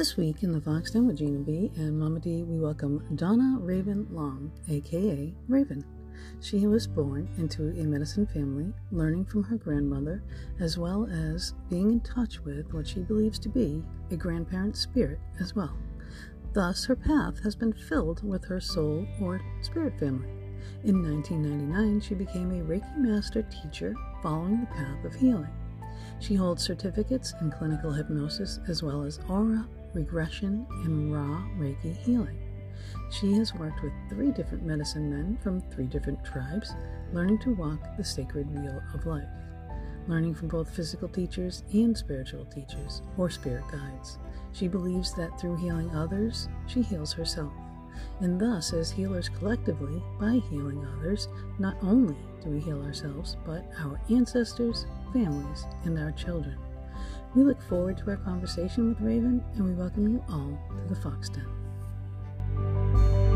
This week in the Fox Den with Gina B and Mama D, we welcome Donna Raven Long, aka Raven. She was born into a medicine family, learning from her grandmother, as well as being in touch with what she believes to be a grandparent spirit as well. Thus, her path has been filled with her soul or spirit family. In 1999, she became a Reiki Master teacher following the path of healing. She holds certificates in clinical hypnosis as well as aura, regression, and raw Reiki healing. She has worked with three different medicine men from three different tribes, learning to walk the sacred wheel of life, learning from both physical teachers and spiritual teachers or spirit guides. She believes that through healing others, she heals herself and thus, as healers collectively, by healing others, not only do we heal ourselves, but our ancestors, families, and our children. We look forward to our conversation with Raven, and we welcome you all to the Fox Den.